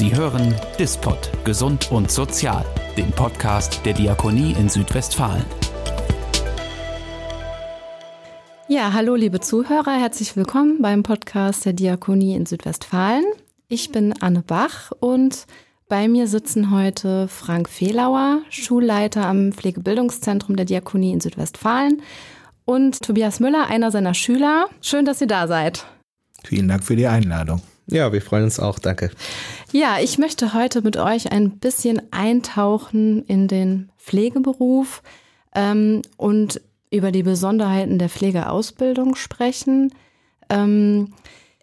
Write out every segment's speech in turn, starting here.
Sie hören Dispot Gesund und Sozial, den Podcast der Diakonie in Südwestfalen. Ja, hallo liebe Zuhörer, herzlich willkommen beim Podcast der Diakonie in Südwestfalen. Ich bin Anne Bach und bei mir sitzen heute Frank Fehlauer, Schulleiter am Pflegebildungszentrum der Diakonie in Südwestfalen und Tobias Müller, einer seiner Schüler. Schön, dass ihr da seid. Vielen Dank für die Einladung. Ja, wir freuen uns auch. Danke. Ja, ich möchte heute mit euch ein bisschen eintauchen in den Pflegeberuf ähm, und über die Besonderheiten der Pflegeausbildung sprechen. Ähm,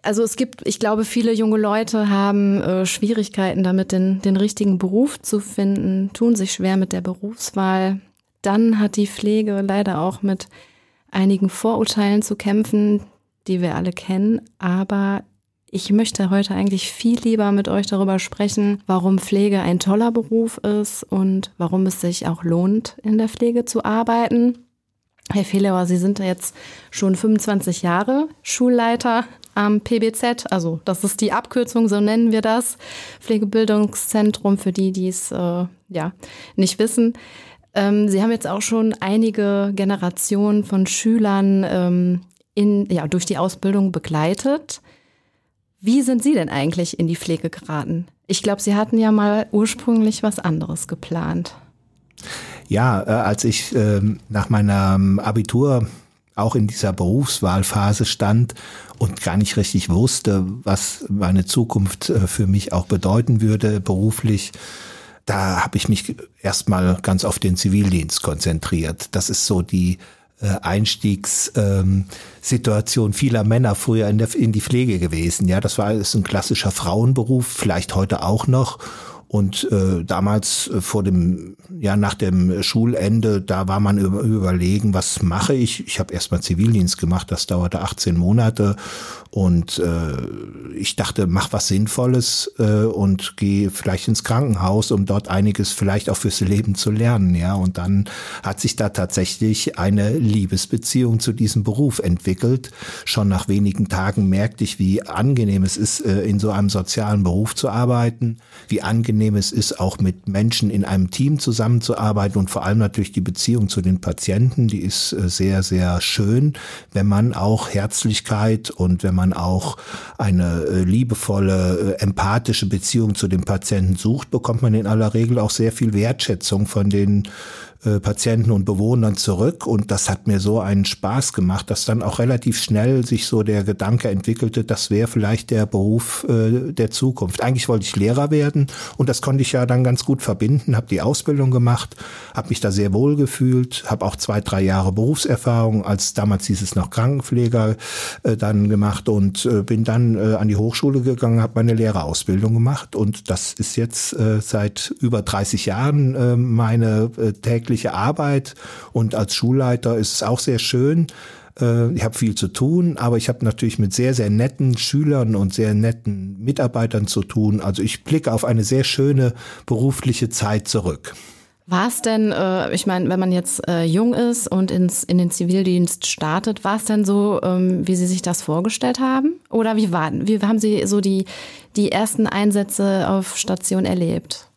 also es gibt, ich glaube, viele junge Leute haben äh, Schwierigkeiten damit, den, den richtigen Beruf zu finden, tun sich schwer mit der Berufswahl. Dann hat die Pflege leider auch mit einigen Vorurteilen zu kämpfen, die wir alle kennen. Aber ich möchte heute eigentlich viel lieber mit euch darüber sprechen, warum Pflege ein toller Beruf ist und warum es sich auch lohnt, in der Pflege zu arbeiten. Herr Fehlauer, Sie sind jetzt schon 25 Jahre Schulleiter am PBZ, also das ist die Abkürzung, so nennen wir das, Pflegebildungszentrum für die, die es äh, ja nicht wissen. Ähm, Sie haben jetzt auch schon einige Generationen von Schülern ähm, in, ja, durch die Ausbildung begleitet. Wie sind Sie denn eigentlich in die Pflege geraten? Ich glaube, Sie hatten ja mal ursprünglich was anderes geplant. Ja, äh, als ich äh, nach meinem Abitur auch in dieser Berufswahlphase stand und gar nicht richtig wusste, was meine Zukunft äh, für mich auch bedeuten würde beruflich, da habe ich mich erstmal ganz auf den Zivildienst konzentriert. Das ist so die Einstiegssituation ähm, vieler Männer früher in, der, in die Pflege gewesen. Ja, das war ist ein klassischer Frauenberuf, vielleicht heute auch noch. Und äh, damals äh, vor dem, ja, nach dem Schulende, da war man über, überlegen, was mache ich? Ich habe erstmal Zivildienst gemacht, das dauerte 18 Monate und äh, ich dachte, mach was Sinnvolles äh, und gehe vielleicht ins Krankenhaus, um dort einiges vielleicht auch fürs Leben zu lernen. Ja, und dann hat sich da tatsächlich eine Liebesbeziehung zu diesem Beruf entwickelt. Schon nach wenigen Tagen merkte ich, wie angenehm es ist, äh, in so einem sozialen Beruf zu arbeiten, wie angenehm es ist, auch mit Menschen in einem Team zusammenzuarbeiten und vor allem natürlich die Beziehung zu den Patienten, die ist äh, sehr, sehr schön, wenn man auch Herzlichkeit und wenn man auch eine äh, liebevolle, äh, empathische Beziehung zu dem Patienten sucht, bekommt man in aller Regel auch sehr viel Wertschätzung von den äh, Patienten und Bewohnern zurück. Und das hat mir so einen Spaß gemacht, dass dann auch relativ schnell sich so der Gedanke entwickelte, das wäre vielleicht der Beruf äh, der Zukunft. Eigentlich wollte ich Lehrer werden und das konnte ich ja dann ganz gut verbinden, habe die Ausbildung gemacht, habe mich da sehr wohl gefühlt, habe auch zwei, drei Jahre Berufserfahrung, als damals hieß es noch Krankenpfleger, äh, dann gemacht und äh, bin dann äh, an die Hochschule gegangen, habe meine Lehrerausbildung gemacht und das ist jetzt äh, seit über 30 Jahren äh, meine äh, tägliche tägliche Arbeit und als Schulleiter ist es auch sehr schön. Äh, ich habe viel zu tun, aber ich habe natürlich mit sehr, sehr netten Schülern und sehr netten Mitarbeitern zu tun. Also ich blicke auf eine sehr schöne berufliche Zeit zurück. War es denn, äh, ich meine, wenn man jetzt äh, jung ist und ins, in den Zivildienst startet, war es denn so, ähm, wie Sie sich das vorgestellt haben? Oder wie, war, wie haben Sie so die, die ersten Einsätze auf Station erlebt?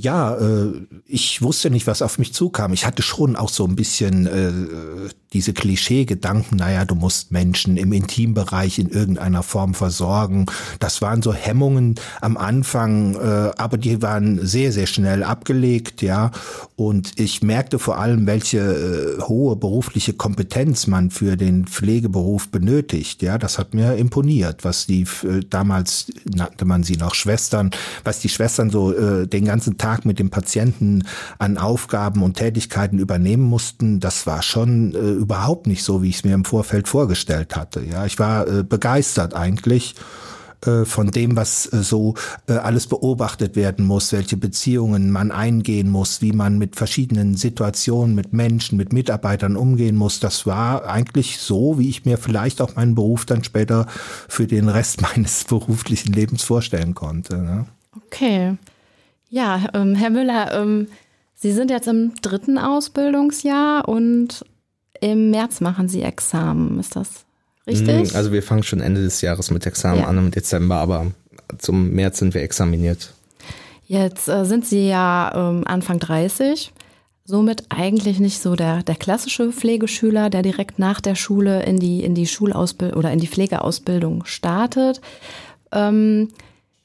Ja, äh, ich wusste nicht, was auf mich zukam. Ich hatte schon auch so ein bisschen äh, diese Klischee-Gedanken, naja, du musst Menschen im Intimbereich in irgendeiner Form versorgen. Das waren so Hemmungen am Anfang, äh, aber die waren sehr, sehr schnell abgelegt, ja. Und ich merkte vor allem, welche äh, hohe berufliche Kompetenz man für den Pflegeberuf benötigt. Ja, das hat mir imponiert, was die äh, damals nannte man sie noch Schwestern, was die Schwestern so äh, den ganzen Tag mit dem Patienten an Aufgaben und Tätigkeiten übernehmen mussten, das war schon äh, überhaupt nicht so, wie ich es mir im Vorfeld vorgestellt hatte. Ja, ich war äh, begeistert eigentlich äh, von dem, was äh, so äh, alles beobachtet werden muss, welche Beziehungen man eingehen muss, wie man mit verschiedenen Situationen, mit Menschen, mit Mitarbeitern umgehen muss. Das war eigentlich so, wie ich mir vielleicht auch meinen Beruf dann später für den Rest meines beruflichen Lebens vorstellen konnte. Ne? Okay. Ja, ähm, Herr Müller, ähm, Sie sind jetzt im dritten Ausbildungsjahr und im März machen Sie Examen. Ist das richtig? Mm, also wir fangen schon Ende des Jahres mit Examen ja. an im Dezember, aber zum März sind wir examiniert. Jetzt äh, sind Sie ja ähm, Anfang 30, somit eigentlich nicht so der, der klassische Pflegeschüler, der direkt nach der Schule in die, in die Schulausbildung oder in die Pflegeausbildung startet. Ähm,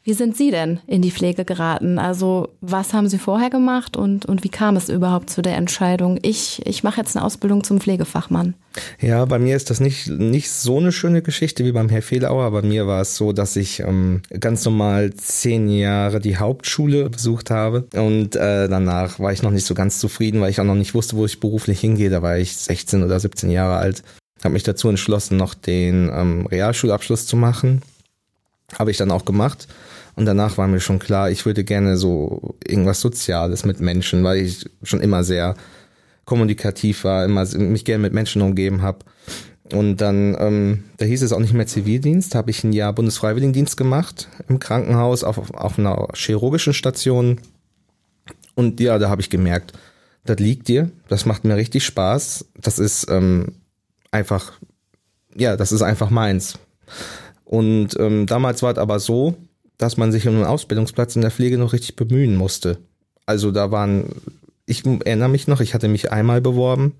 wie sind Sie denn in die Pflege geraten? Also was haben Sie vorher gemacht und, und wie kam es überhaupt zu der Entscheidung, ich, ich mache jetzt eine Ausbildung zum Pflegefachmann? Ja, bei mir ist das nicht, nicht so eine schöne Geschichte wie beim Herr Fehlauer. Bei mir war es so, dass ich ähm, ganz normal zehn Jahre die Hauptschule besucht habe und äh, danach war ich noch nicht so ganz zufrieden, weil ich auch noch nicht wusste, wo ich beruflich hingehe. Da war ich 16 oder 17 Jahre alt. Habe mich dazu entschlossen, noch den ähm, Realschulabschluss zu machen. Habe ich dann auch gemacht und danach war mir schon klar, ich würde gerne so irgendwas Soziales mit Menschen, weil ich schon immer sehr kommunikativ war, immer mich gerne mit Menschen umgeben habe. Und dann, ähm, da hieß es auch nicht mehr Zivildienst, habe ich ein Jahr Bundesfreiwilligendienst gemacht im Krankenhaus auf, auf einer chirurgischen Station. Und ja, da habe ich gemerkt, das liegt dir, das macht mir richtig Spaß. Das ist ähm, einfach, ja, das ist einfach meins. Und ähm, damals war es aber so, dass man sich um einen Ausbildungsplatz in der Pflege noch richtig bemühen musste. Also da waren, ich erinnere mich noch, ich hatte mich einmal beworben.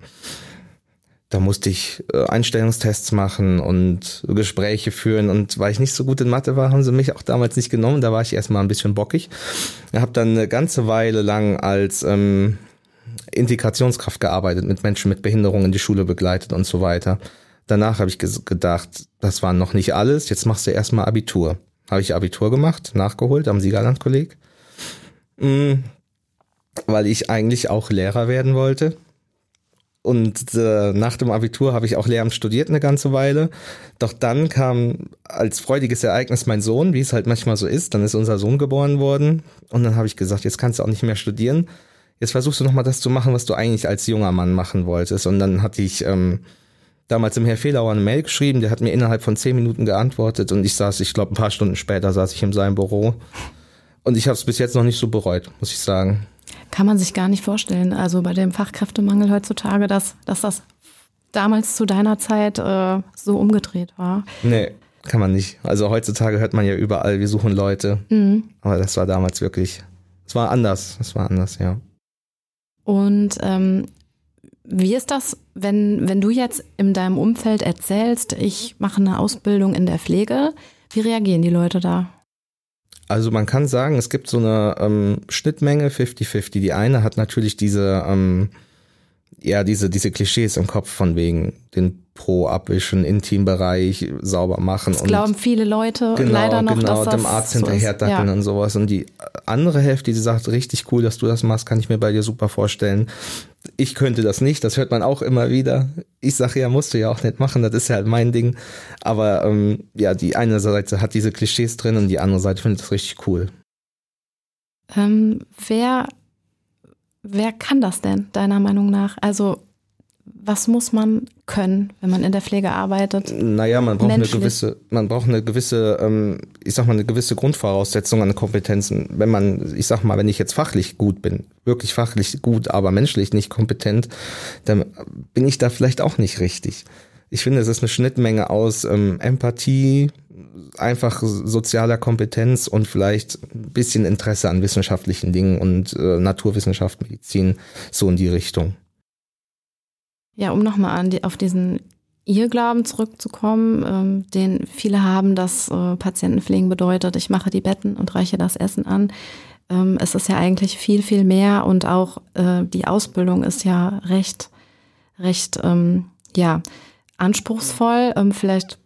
Da musste ich äh, Einstellungstests machen und Gespräche führen und weil ich nicht so gut in Mathe war, haben sie mich auch damals nicht genommen. Da war ich erstmal ein bisschen bockig. Ich habe dann eine ganze Weile lang als ähm, Integrationskraft gearbeitet, mit Menschen mit Behinderungen in die Schule begleitet und so weiter. Danach habe ich gedacht, das war noch nicht alles, jetzt machst du erstmal Abitur habe ich Abitur gemacht, nachgeholt am Siegerlandkolleg, mhm. weil ich eigentlich auch Lehrer werden wollte. Und äh, nach dem Abitur habe ich auch Lehramt studiert eine ganze Weile. Doch dann kam als freudiges Ereignis mein Sohn, wie es halt manchmal so ist. Dann ist unser Sohn geboren worden. Und dann habe ich gesagt, jetzt kannst du auch nicht mehr studieren. Jetzt versuchst du nochmal das zu machen, was du eigentlich als junger Mann machen wolltest. Und dann hatte ich ähm, damals im Herr Fehlauer eine Mail geschrieben, der hat mir innerhalb von zehn Minuten geantwortet und ich saß, ich glaube, ein paar Stunden später saß ich in seinem Büro. Und ich habe es bis jetzt noch nicht so bereut, muss ich sagen. Kann man sich gar nicht vorstellen. Also bei dem Fachkräftemangel heutzutage, dass, dass das damals zu deiner Zeit äh, so umgedreht war. Nee, kann man nicht. Also heutzutage hört man ja überall, wir suchen Leute. Mhm. Aber das war damals wirklich, es war anders. Es war anders, ja. Und ähm, wie ist das, wenn, wenn du jetzt in deinem Umfeld erzählst, ich mache eine Ausbildung in der Pflege? Wie reagieren die Leute da? Also man kann sagen, es gibt so eine ähm, Schnittmenge 50-50. Die eine hat natürlich diese, ähm, ja, diese, diese Klischees im Kopf von wegen den Pro abwischen, Intimbereich sauber machen. Das glauben viele Leute genau, leider noch, genau, dass dem Arzt hinterher so dackeln ja. und sowas. Und die andere Hälfte, die sagt, richtig cool, dass du das machst, kann ich mir bei dir super vorstellen. Ich könnte das nicht, das hört man auch immer wieder. Ich sage ja, musst du ja auch nicht machen, das ist ja halt mein Ding. Aber ähm, ja, die eine Seite hat diese Klischees drin und die andere Seite findet das richtig cool. Ähm, wer, wer kann das denn, deiner Meinung nach? Also was muss man können, wenn man in der Pflege arbeitet? Naja, man braucht Menschlich. eine gewisse, man braucht eine gewisse, ähm, ich sag mal, eine gewisse Grundvoraussetzung an Kompetenzen. Wenn man, ich sag mal, wenn ich jetzt fachlich gut bin, wirklich fachlich gut, aber menschlich nicht kompetent, dann bin ich da vielleicht auch nicht richtig. Ich finde, es ist eine Schnittmenge aus ähm, Empathie, einfach sozialer Kompetenz und vielleicht ein bisschen Interesse an wissenschaftlichen Dingen und äh, Naturwissenschaft, Medizin, so in die Richtung. Ja, um nochmal die, auf diesen Irrglauben zurückzukommen, ähm, den viele haben, dass äh, Patientenpflegen bedeutet, ich mache die Betten und reiche das Essen an. Ähm, es ist ja eigentlich viel, viel mehr und auch äh, die Ausbildung ist ja recht, recht, ähm, ja, anspruchsvoll. Ähm, vielleicht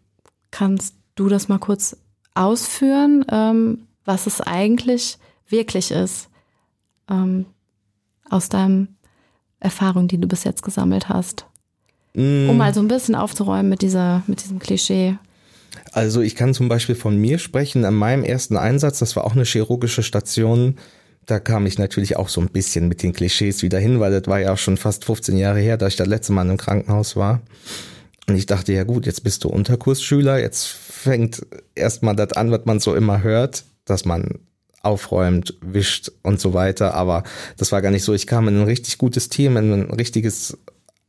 kannst du das mal kurz ausführen, ähm, was es eigentlich wirklich ist ähm, aus deinem Erfahrung, die du bis jetzt gesammelt hast? Mm. Um mal so ein bisschen aufzuräumen mit dieser, mit diesem Klischee. Also ich kann zum Beispiel von mir sprechen. An meinem ersten Einsatz, das war auch eine chirurgische Station, da kam ich natürlich auch so ein bisschen mit den Klischees wieder hin, weil das war ja auch schon fast 15 Jahre her, da ich das letzte Mal im Krankenhaus war. Und ich dachte, ja gut, jetzt bist du Unterkursschüler, jetzt fängt erstmal das an, was man so immer hört, dass man aufräumt, wischt und so weiter. Aber das war gar nicht so. Ich kam in ein richtig gutes Team, in ein richtiges,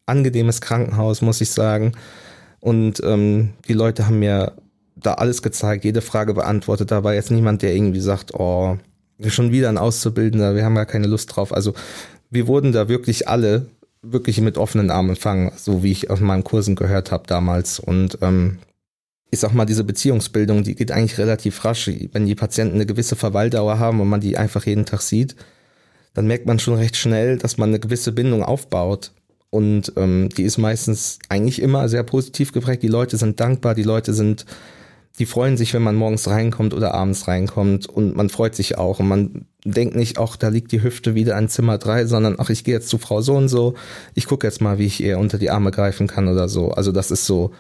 angenehmes Krankenhaus, muss ich sagen. Und ähm, die Leute haben mir da alles gezeigt, jede Frage beantwortet. Da war jetzt niemand, der irgendwie sagt, oh, schon wieder ein Auszubildender, wir haben gar keine Lust drauf. Also wir wurden da wirklich alle wirklich mit offenen Armen empfangen, so wie ich aus meinen Kursen gehört habe damals. Und ähm, ich sag mal, diese Beziehungsbildung, die geht eigentlich relativ rasch. Wenn die Patienten eine gewisse Verweildauer haben und man die einfach jeden Tag sieht, dann merkt man schon recht schnell, dass man eine gewisse Bindung aufbaut. Und ähm, die ist meistens eigentlich immer sehr positiv geprägt. Die Leute sind dankbar, die Leute sind, die freuen sich, wenn man morgens reinkommt oder abends reinkommt und man freut sich auch. Und man denkt nicht, ach, da liegt die Hüfte wieder an Zimmer drei, sondern ach, ich gehe jetzt zu Frau so und so, ich gucke jetzt mal, wie ich ihr unter die Arme greifen kann oder so. Also das ist so,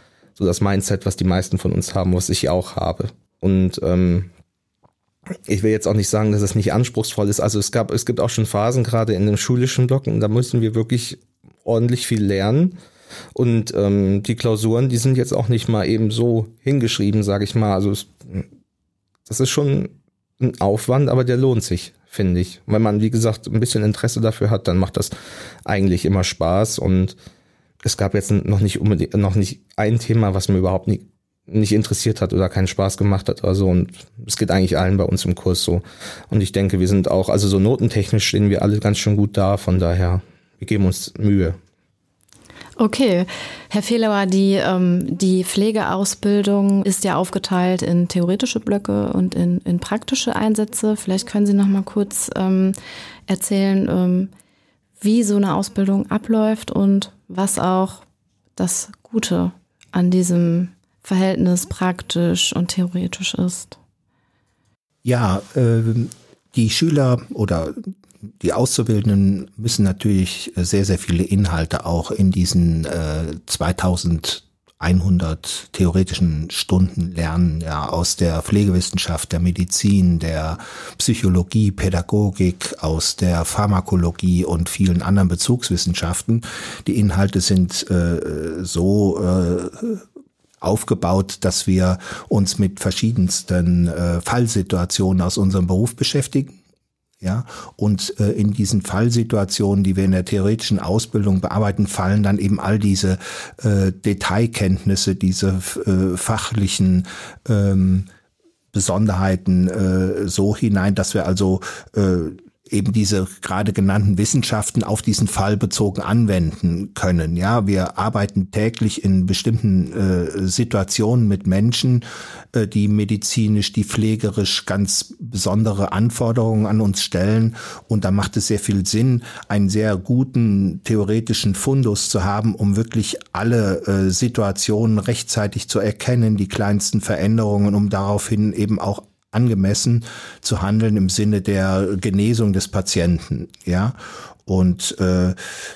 so das Mindset, was die meisten von uns haben, was ich auch habe. Und ähm, ich will jetzt auch nicht sagen, dass es nicht anspruchsvoll ist. Also es gab, es gibt auch schon Phasen, gerade in den schulischen Blocken, da müssen wir wirklich ordentlich viel lernen. Und ähm, die Klausuren, die sind jetzt auch nicht mal eben so hingeschrieben, sage ich mal. Also es, das ist schon ein Aufwand, aber der lohnt sich, finde ich. Wenn man, wie gesagt, ein bisschen Interesse dafür hat, dann macht das eigentlich immer Spaß. Und es gab jetzt noch nicht unbedingt, noch nicht ein Thema, was mir überhaupt nicht, nicht interessiert hat oder keinen Spaß gemacht hat oder so. Und es geht eigentlich allen bei uns im Kurs so. Und ich denke, wir sind auch, also so notentechnisch stehen wir alle ganz schön gut da. Von daher, wir geben uns Mühe. Okay, Herr Fehlauer, die, ähm, die Pflegeausbildung ist ja aufgeteilt in theoretische Blöcke und in, in praktische Einsätze. Vielleicht können Sie noch mal kurz ähm, erzählen, ähm, wie so eine Ausbildung abläuft und was auch das Gute an diesem Verhältnis praktisch und theoretisch ist. Ja, äh, die Schüler oder die Auszubildenden müssen natürlich sehr, sehr viele Inhalte auch in diesen äh, 2100 theoretischen Stunden lernen, ja, aus der Pflegewissenschaft, der Medizin, der Psychologie, Pädagogik, aus der Pharmakologie und vielen anderen Bezugswissenschaften. Die Inhalte sind äh, so äh, aufgebaut, dass wir uns mit verschiedensten äh, Fallsituationen aus unserem Beruf beschäftigen ja, und äh, in diesen Fallsituationen, die wir in der theoretischen Ausbildung bearbeiten, fallen dann eben all diese äh, Detailkenntnisse, diese äh, fachlichen ähm, Besonderheiten äh, so hinein, dass wir also äh, eben diese gerade genannten Wissenschaften auf diesen Fall bezogen anwenden können. Ja, wir arbeiten täglich in bestimmten äh, Situationen mit Menschen, äh, die medizinisch, die pflegerisch ganz besondere Anforderungen an uns stellen. Und da macht es sehr viel Sinn, einen sehr guten theoretischen Fundus zu haben, um wirklich alle äh, Situationen rechtzeitig zu erkennen, die kleinsten Veränderungen, um daraufhin eben auch angemessen zu handeln im Sinne der Genesung des Patienten, ja. Und äh,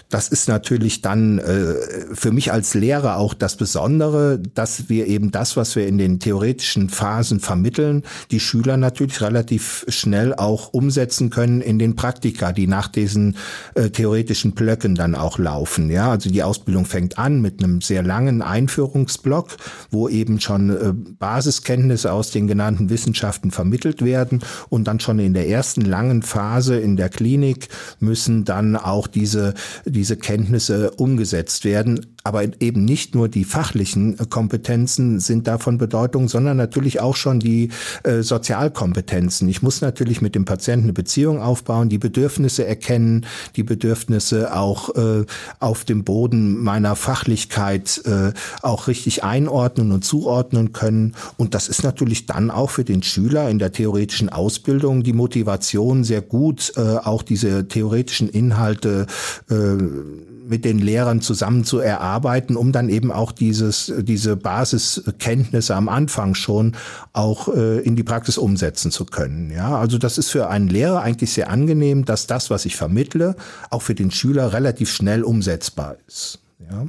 das ist natürlich dann äh, für mich als Lehrer auch das Besondere, dass wir eben das, was wir in den theoretischen Phasen vermitteln, die Schüler natürlich relativ schnell auch umsetzen können in den Praktika, die nach diesen äh, theoretischen Blöcken dann auch laufen. Ja, also die Ausbildung fängt an mit einem sehr langen Einführungsblock, wo eben schon äh, Basiskenntnisse aus den genannten Wissenschaften vermittelt werden und dann schon in der ersten langen Phase in der Klinik müssen dann dann auch diese, diese Kenntnisse umgesetzt werden. Aber eben nicht nur die fachlichen Kompetenzen sind da von Bedeutung, sondern natürlich auch schon die äh, Sozialkompetenzen. Ich muss natürlich mit dem Patienten eine Beziehung aufbauen, die Bedürfnisse erkennen, die Bedürfnisse auch äh, auf dem Boden meiner Fachlichkeit äh, auch richtig einordnen und zuordnen können. Und das ist natürlich dann auch für den Schüler in der theoretischen Ausbildung die Motivation sehr gut, äh, auch diese theoretischen Inhalte äh, mit den Lehrern zusammen zu erarbeiten, um dann eben auch dieses, diese Basiskenntnisse am Anfang schon auch äh, in die Praxis umsetzen zu können. Ja, also das ist für einen Lehrer eigentlich sehr angenehm, dass das, was ich vermittle, auch für den Schüler relativ schnell umsetzbar ist. Ja.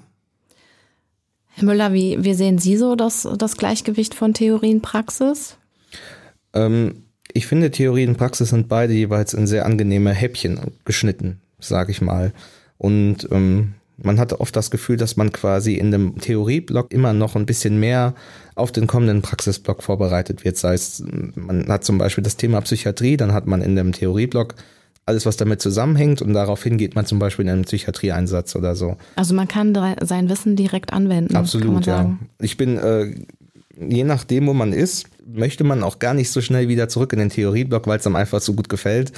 Herr Müller, wie, wie sehen Sie so das, das Gleichgewicht von Theorie und Praxis? Ähm, ich finde, Theorie und Praxis sind beide jeweils in sehr angenehme Häppchen geschnitten, sage ich mal. Und ähm, man hatte oft das Gefühl, dass man quasi in dem Theorieblock immer noch ein bisschen mehr auf den kommenden Praxisblock vorbereitet wird. Sei es, man hat zum Beispiel das Thema Psychiatrie, dann hat man in dem Theorieblock alles, was damit zusammenhängt und daraufhin geht man zum Beispiel in einen Psychiatrieeinsatz oder so. Also man kann sein Wissen direkt anwenden. Absolut, ja. Ich bin äh, je nachdem, wo man ist, möchte man auch gar nicht so schnell wieder zurück in den Theorieblock, weil es einem einfach so gut gefällt.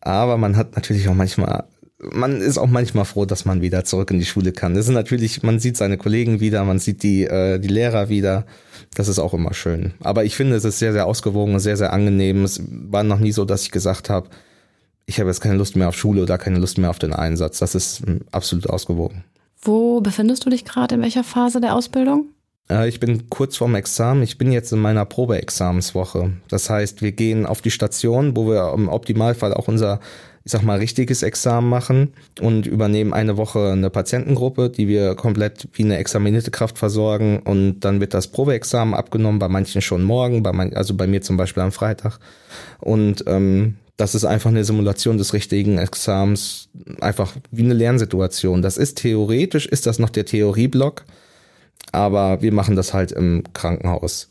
Aber man hat natürlich auch manchmal, man ist auch manchmal froh, dass man wieder zurück in die Schule kann. Das ist natürlich, man sieht seine Kollegen wieder, man sieht die, äh, die Lehrer wieder. Das ist auch immer schön. Aber ich finde, es ist sehr, sehr ausgewogen und sehr, sehr angenehm. Es war noch nie so, dass ich gesagt habe, ich habe jetzt keine Lust mehr auf Schule oder keine Lust mehr auf den Einsatz. Das ist hm, absolut ausgewogen. Wo befindest du dich gerade? In welcher Phase der Ausbildung? Äh, ich bin kurz vorm Examen. Ich bin jetzt in meiner Probeexamenswoche. Das heißt, wir gehen auf die Station, wo wir im Optimalfall auch unser, ich sag mal, richtiges Examen machen und übernehmen eine Woche eine Patientengruppe, die wir komplett wie eine examinierte Kraft versorgen. Und dann wird das Probeexamen abgenommen, bei manchen schon morgen, bei man, also bei mir zum Beispiel am Freitag. Und ähm, das ist einfach eine Simulation des richtigen Examens, einfach wie eine Lernsituation. Das ist theoretisch, ist das noch der Theorieblock aber wir machen das halt im Krankenhaus.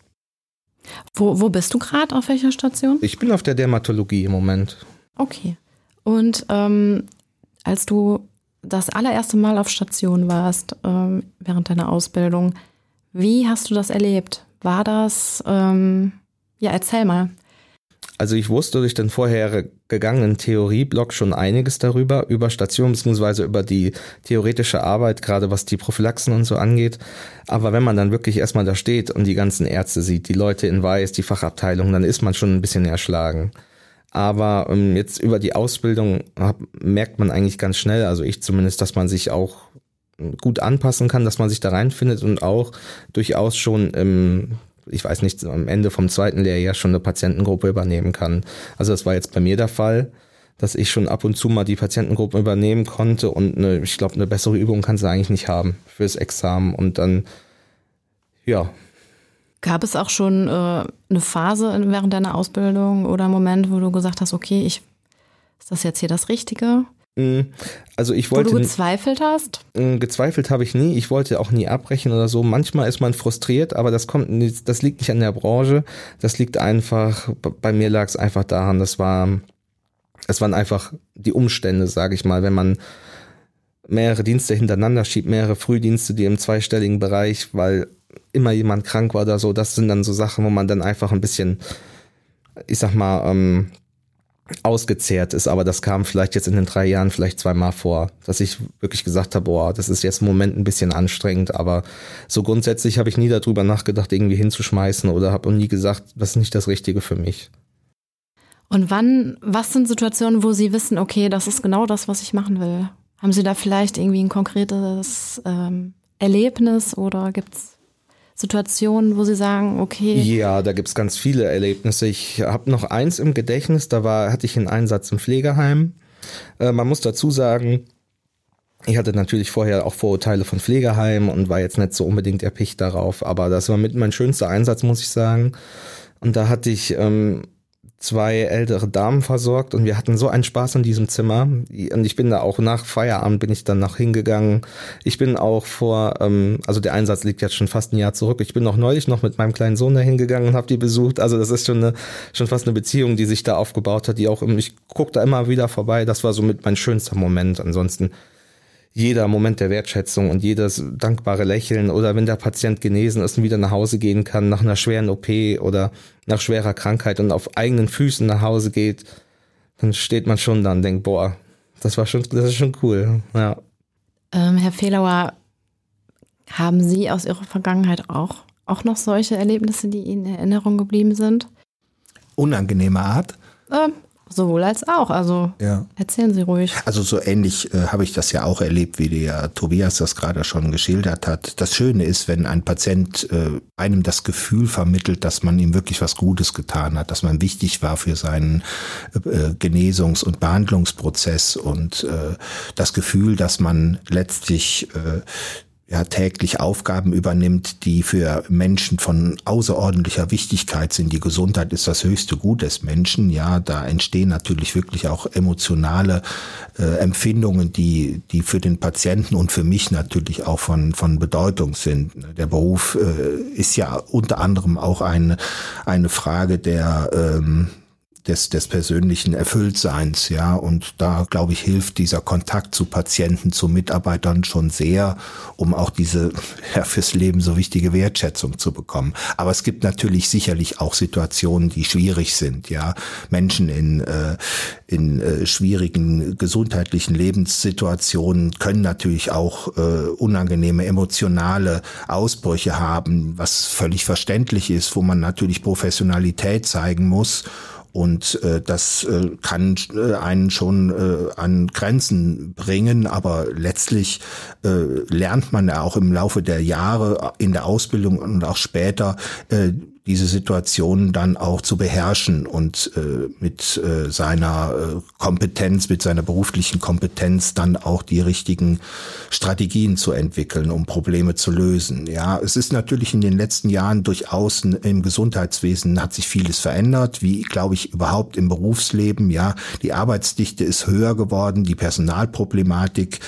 Wo, wo bist du gerade? Auf welcher Station? Ich bin auf der Dermatologie im Moment. Okay. Und ähm, als du das allererste Mal auf Station warst ähm, während deiner Ausbildung, wie hast du das erlebt? War das, ähm, ja, erzähl mal. Also ich wusste durch den vorher gegangenen Theorieblock schon einiges darüber, über Station beziehungsweise über die theoretische Arbeit, gerade was die Prophylaxen und so angeht. Aber wenn man dann wirklich erstmal da steht und die ganzen Ärzte sieht, die Leute in Weiß, die Fachabteilung, dann ist man schon ein bisschen erschlagen. Aber ähm, jetzt über die Ausbildung hab, merkt man eigentlich ganz schnell, also ich zumindest, dass man sich auch gut anpassen kann, dass man sich da reinfindet und auch durchaus schon im ich weiß nicht, am Ende vom zweiten Lehrjahr schon eine Patientengruppe übernehmen kann. Also das war jetzt bei mir der Fall, dass ich schon ab und zu mal die Patientengruppe übernehmen konnte und eine, ich glaube, eine bessere Übung kannst du eigentlich nicht haben fürs Examen und dann, ja. Gab es auch schon äh, eine Phase während deiner Ausbildung oder einen Moment, wo du gesagt hast, okay, ich, ist das jetzt hier das Richtige? Mm, also ich wollte. Wo du gezweifelt hast? Mm, gezweifelt habe ich nie. Ich wollte auch nie abbrechen oder so. Manchmal ist man frustriert, aber das kommt, nicht, das liegt nicht an der Branche. Das liegt einfach, bei mir lag es einfach daran, das war, es waren einfach die Umstände, sage ich mal, wenn man mehrere Dienste hintereinander schiebt, mehrere Frühdienste, die im zweistelligen Bereich, weil immer jemand krank war oder so. Das sind dann so Sachen, wo man dann einfach ein bisschen, ich sag mal, ähm, ausgezehrt ist, aber das kam vielleicht jetzt in den drei Jahren vielleicht zweimal vor, dass ich wirklich gesagt habe, boah, das ist jetzt im Moment ein bisschen anstrengend, aber so grundsätzlich habe ich nie darüber nachgedacht, irgendwie hinzuschmeißen oder habe nie gesagt, das ist nicht das Richtige für mich. Und wann, was sind Situationen, wo Sie wissen, okay, das ist genau das, was ich machen will? Haben Sie da vielleicht irgendwie ein konkretes ähm, Erlebnis oder gibt's Situationen, wo Sie sagen, okay. Ja, da gibt's ganz viele Erlebnisse. Ich habe noch eins im Gedächtnis, da war, hatte ich einen Einsatz im Pflegeheim. Äh, man muss dazu sagen, ich hatte natürlich vorher auch Vorurteile von Pflegeheimen und war jetzt nicht so unbedingt erpicht darauf, aber das war mit mein schönster Einsatz, muss ich sagen. Und da hatte ich ähm, zwei ältere Damen versorgt und wir hatten so einen Spaß in diesem Zimmer. Und ich bin da auch nach Feierabend bin ich dann noch hingegangen. Ich bin auch vor, ähm, also der Einsatz liegt jetzt schon fast ein Jahr zurück. Ich bin noch neulich noch mit meinem kleinen Sohn da hingegangen und habe die besucht. Also das ist schon eine, schon fast eine Beziehung, die sich da aufgebaut hat, die auch, ich gucke da immer wieder vorbei. Das war so mit mein schönster Moment. Ansonsten jeder Moment der Wertschätzung und jedes dankbare Lächeln oder wenn der Patient genesen ist und wieder nach Hause gehen kann nach einer schweren OP oder nach schwerer Krankheit und auf eigenen Füßen nach Hause geht, dann steht man schon da und denkt, boah, das war schon, das ist schon cool, ja. Ähm, Herr Fehlauer, haben Sie aus Ihrer Vergangenheit auch, auch noch solche Erlebnisse, die Ihnen in Erinnerung geblieben sind? Unangenehme Art? Ähm, Sowohl als auch. Also ja. erzählen Sie ruhig. Also so ähnlich äh, habe ich das ja auch erlebt, wie der Tobias das gerade schon geschildert hat. Das Schöne ist, wenn ein Patient äh, einem das Gefühl vermittelt, dass man ihm wirklich was Gutes getan hat, dass man wichtig war für seinen äh, Genesungs- und Behandlungsprozess und äh, das Gefühl, dass man letztlich äh, ja, täglich Aufgaben übernimmt, die für Menschen von außerordentlicher Wichtigkeit sind. Die Gesundheit ist das höchste Gut des Menschen. Ja, da entstehen natürlich wirklich auch emotionale äh, Empfindungen, die, die für den Patienten und für mich natürlich auch von, von Bedeutung sind. Der Beruf äh, ist ja unter anderem auch eine, eine Frage der, ähm, des, des persönlichen Erfülltseins, ja. Und da, glaube ich, hilft dieser Kontakt zu Patienten, zu Mitarbeitern schon sehr, um auch diese ja, fürs Leben so wichtige Wertschätzung zu bekommen. Aber es gibt natürlich sicherlich auch Situationen, die schwierig sind, ja. Menschen in, äh, in äh, schwierigen gesundheitlichen Lebenssituationen können natürlich auch äh, unangenehme emotionale Ausbrüche haben, was völlig verständlich ist, wo man natürlich Professionalität zeigen muss und äh, das äh, kann äh, einen schon äh, an Grenzen bringen, aber letztlich äh, lernt man ja auch im Laufe der Jahre in der Ausbildung und auch später äh, diese Situation dann auch zu beherrschen und äh, mit äh, seiner äh, Kompetenz, mit seiner beruflichen Kompetenz dann auch die richtigen Strategien zu entwickeln, um Probleme zu lösen. Ja, es ist natürlich in den letzten Jahren durchaus im Gesundheitswesen hat sich vieles verändert, wie glaube ich überhaupt im Berufsleben. Ja, die Arbeitsdichte ist höher geworden, die Personalproblematik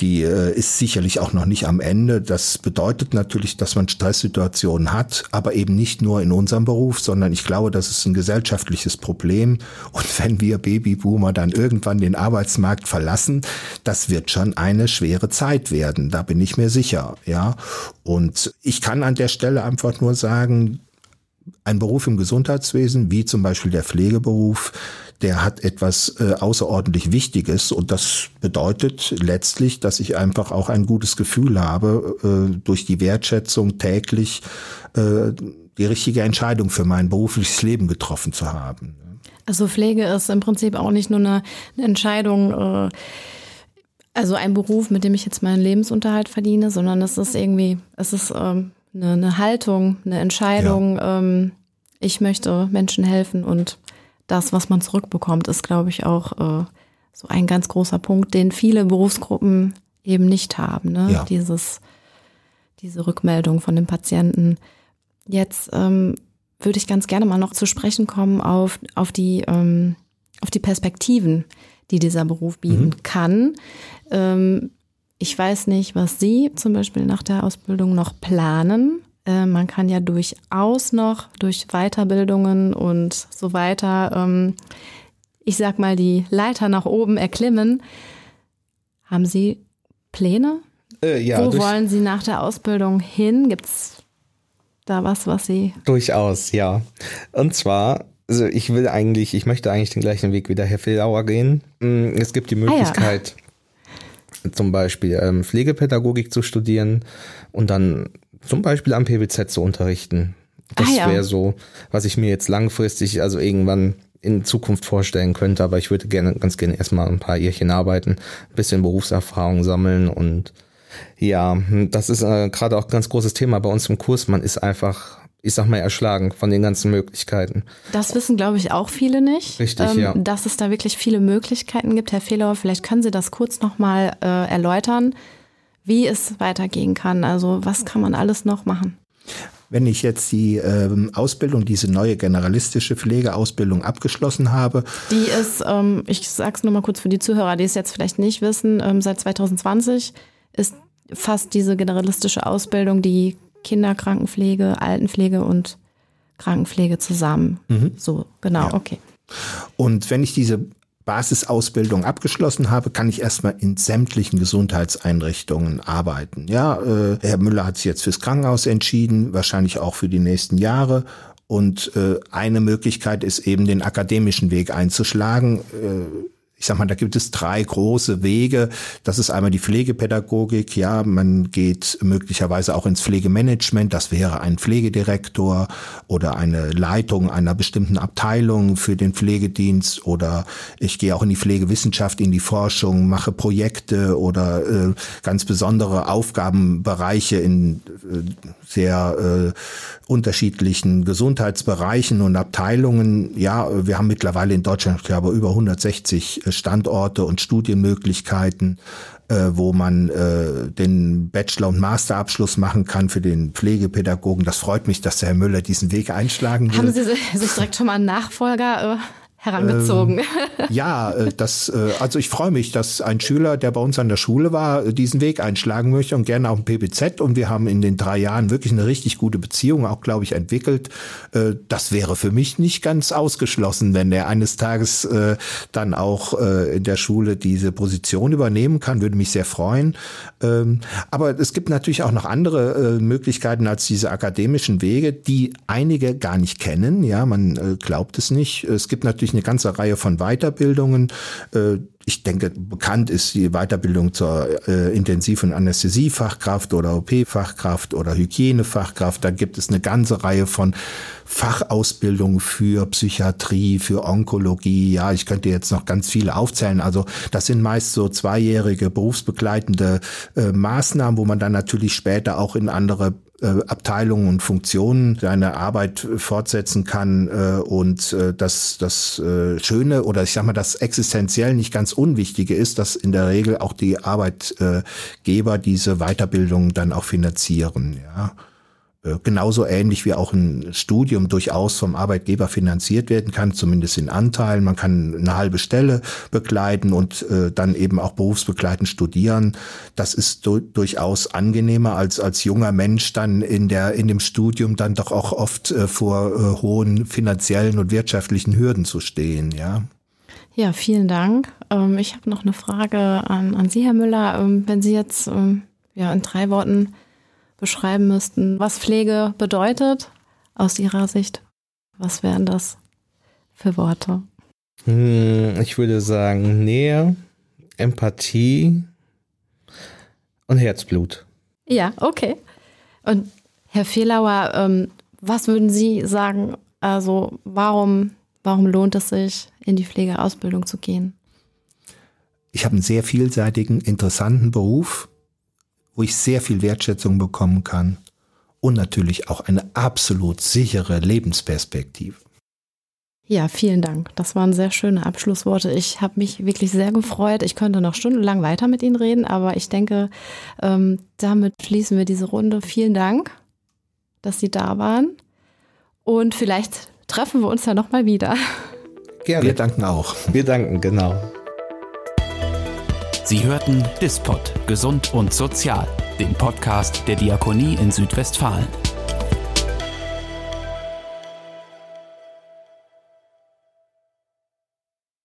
die äh, ist sicherlich auch noch nicht am Ende. Das bedeutet natürlich, dass man Stresssituationen hat, aber eben nicht nur in unserem Beruf, sondern ich glaube, das ist ein gesellschaftliches Problem. Und wenn wir Babyboomer dann irgendwann den Arbeitsmarkt verlassen, das wird schon eine schwere Zeit werden. Da bin ich mir sicher, ja. Und ich kann an der Stelle einfach nur sagen, ein Beruf im Gesundheitswesen, wie zum Beispiel der Pflegeberuf, der hat etwas äh, außerordentlich Wichtiges und das bedeutet letztlich, dass ich einfach auch ein gutes Gefühl habe, äh, durch die Wertschätzung täglich äh, die richtige Entscheidung für mein berufliches Leben getroffen zu haben. Also Pflege ist im Prinzip auch nicht nur eine, Entscheidung, äh, also ein Beruf, mit dem ich jetzt meinen Lebensunterhalt verdiene, sondern es ist irgendwie, es ist ähm, eine, eine Haltung, eine Entscheidung. Ja. Ähm, ich möchte Menschen helfen und das, was man zurückbekommt, ist, glaube ich, auch äh, so ein ganz großer Punkt, den viele Berufsgruppen eben nicht haben. Ne? Ja. Dieses, diese Rückmeldung von den Patienten. Jetzt ähm, würde ich ganz gerne mal noch zu sprechen kommen auf, auf, die, ähm, auf die Perspektiven, die dieser Beruf bieten mhm. kann. Ähm, ich weiß nicht, was Sie zum Beispiel nach der Ausbildung noch planen. Äh, man kann ja durchaus noch durch Weiterbildungen und so weiter, ähm, ich sag mal, die Leiter nach oben erklimmen. Haben Sie Pläne? Äh, ja, Wo wollen Sie nach der Ausbildung hin? Gibt es da was, was Sie. Durchaus, ja. Und zwar also ich will eigentlich, ich möchte eigentlich den gleichen Weg wie der Herr Fillauer gehen. Mm, es gibt die Möglichkeit, ah, ja. zum Beispiel ähm, Pflegepädagogik zu studieren und dann zum Beispiel am PBZ zu unterrichten. Das ah, ja. wäre so, was ich mir jetzt langfristig, also irgendwann in Zukunft vorstellen könnte, aber ich würde gerne, ganz gerne erstmal ein paar Jährchen arbeiten, ein bisschen Berufserfahrung sammeln und ja, das ist äh, gerade auch ein ganz großes Thema bei uns im Kurs. Man ist einfach, ich sag mal, erschlagen von den ganzen Möglichkeiten. Das wissen, glaube ich, auch viele nicht. Richtig, ähm, ja. Dass es da wirklich viele Möglichkeiten gibt. Herr Fehlauer, vielleicht können Sie das kurz nochmal äh, erläutern wie es weitergehen kann. Also was kann man alles noch machen? Wenn ich jetzt die ähm, Ausbildung, diese neue generalistische Pflegeausbildung abgeschlossen habe. Die ist, ähm, ich sag's nur mal kurz für die Zuhörer, die es jetzt vielleicht nicht wissen, ähm, seit 2020 ist fast diese generalistische Ausbildung die Kinderkrankenpflege, Altenpflege und Krankenpflege zusammen. Mhm. So, genau, ja. okay. Und wenn ich diese Basisausbildung abgeschlossen habe, kann ich erstmal in sämtlichen Gesundheitseinrichtungen arbeiten. Ja, äh, Herr Müller hat sich jetzt fürs Krankenhaus entschieden, wahrscheinlich auch für die nächsten Jahre. Und äh, eine Möglichkeit ist eben den akademischen Weg einzuschlagen. Äh, ich sag mal, da gibt es drei große Wege. Das ist einmal die Pflegepädagogik. Ja, man geht möglicherweise auch ins Pflegemanagement. Das wäre ein Pflegedirektor oder eine Leitung einer bestimmten Abteilung für den Pflegedienst oder ich gehe auch in die Pflegewissenschaft, in die Forschung, mache Projekte oder äh, ganz besondere Aufgabenbereiche in äh, sehr äh, unterschiedlichen Gesundheitsbereichen und Abteilungen. Ja, wir haben mittlerweile in Deutschland, ich glaube, über 160 Standorte und Studienmöglichkeiten, äh, wo man äh, den Bachelor- und Masterabschluss machen kann für den Pflegepädagogen. Das freut mich, dass der Herr Müller diesen Weg einschlagen will. Haben Sie sich direkt schon mal einen Nachfolger äh, herangezogen. Ähm, ja, äh, das, äh, also ich freue mich, dass ein Schüler, der bei uns an der Schule war, diesen Weg einschlagen möchte und gerne auch ein PBZ. Und wir haben in den drei Jahren wirklich eine richtig gute Beziehung, auch glaube ich, entwickelt. Äh, das wäre für mich nicht ganz ausgeschlossen, wenn er eines Tages dann auch in der Schule diese Position übernehmen kann, würde mich sehr freuen. Ähm, aber es gibt natürlich auch noch andere Möglichkeiten als diese akademischen Wege, die einige gar nicht kennen. Ja, man glaubt es nicht. Es gibt natürlich eine ganze Reihe von Weiterbildungen. Äh, ich denke, bekannt ist die Weiterbildung zur äh, Intensiv- und Anästhesiefachkraft oder OP-Fachkraft oder Hygienefachkraft. Da gibt es eine ganze Reihe von Fachausbildungen für Psychiatrie, für Onkologie. Ja, ich könnte jetzt noch ganz viele aufzählen. Also das sind meist so zweijährige berufsbegleitende äh, Maßnahmen, wo man dann natürlich später auch in andere Abteilungen und Funktionen seine Arbeit fortsetzen kann äh, und äh, das das äh, Schöne oder ich sag mal das existenziell nicht ganz Unwichtige ist, dass in der Regel auch die Arbeitgeber diese Weiterbildung dann auch finanzieren. Ja. Äh, genauso ähnlich wie auch ein Studium durchaus vom Arbeitgeber finanziert werden kann, zumindest in Anteilen. Man kann eine halbe Stelle begleiten und äh, dann eben auch berufsbegleitend studieren. Das ist du durchaus angenehmer als als junger Mensch dann in der in dem Studium dann doch auch oft äh, vor äh, hohen finanziellen und wirtschaftlichen Hürden zu stehen. Ja. Ja, vielen Dank. Ähm, ich habe noch eine Frage an, an Sie, Herr Müller. Ähm, wenn Sie jetzt ähm, ja in drei Worten beschreiben müssten, was Pflege bedeutet aus Ihrer Sicht, was wären das für Worte? Hm, ich würde sagen Nähe, Empathie und Herzblut. Ja, okay. Und Herr Fehlauer, ähm, was würden Sie sagen, also warum, warum lohnt es sich, in die Pflegeausbildung zu gehen? Ich habe einen sehr vielseitigen, interessanten Beruf wo ich sehr viel Wertschätzung bekommen kann und natürlich auch eine absolut sichere Lebensperspektive. Ja, vielen Dank. Das waren sehr schöne Abschlussworte. Ich habe mich wirklich sehr gefreut. Ich könnte noch stundenlang weiter mit Ihnen reden, aber ich denke, ähm, damit schließen wir diese Runde. Vielen Dank, dass Sie da waren. Und vielleicht treffen wir uns ja nochmal wieder. Gerne. Wir danken auch. Wir danken, genau. Sie hörten Dispot Gesund und Sozial, den Podcast der Diakonie in Südwestfalen.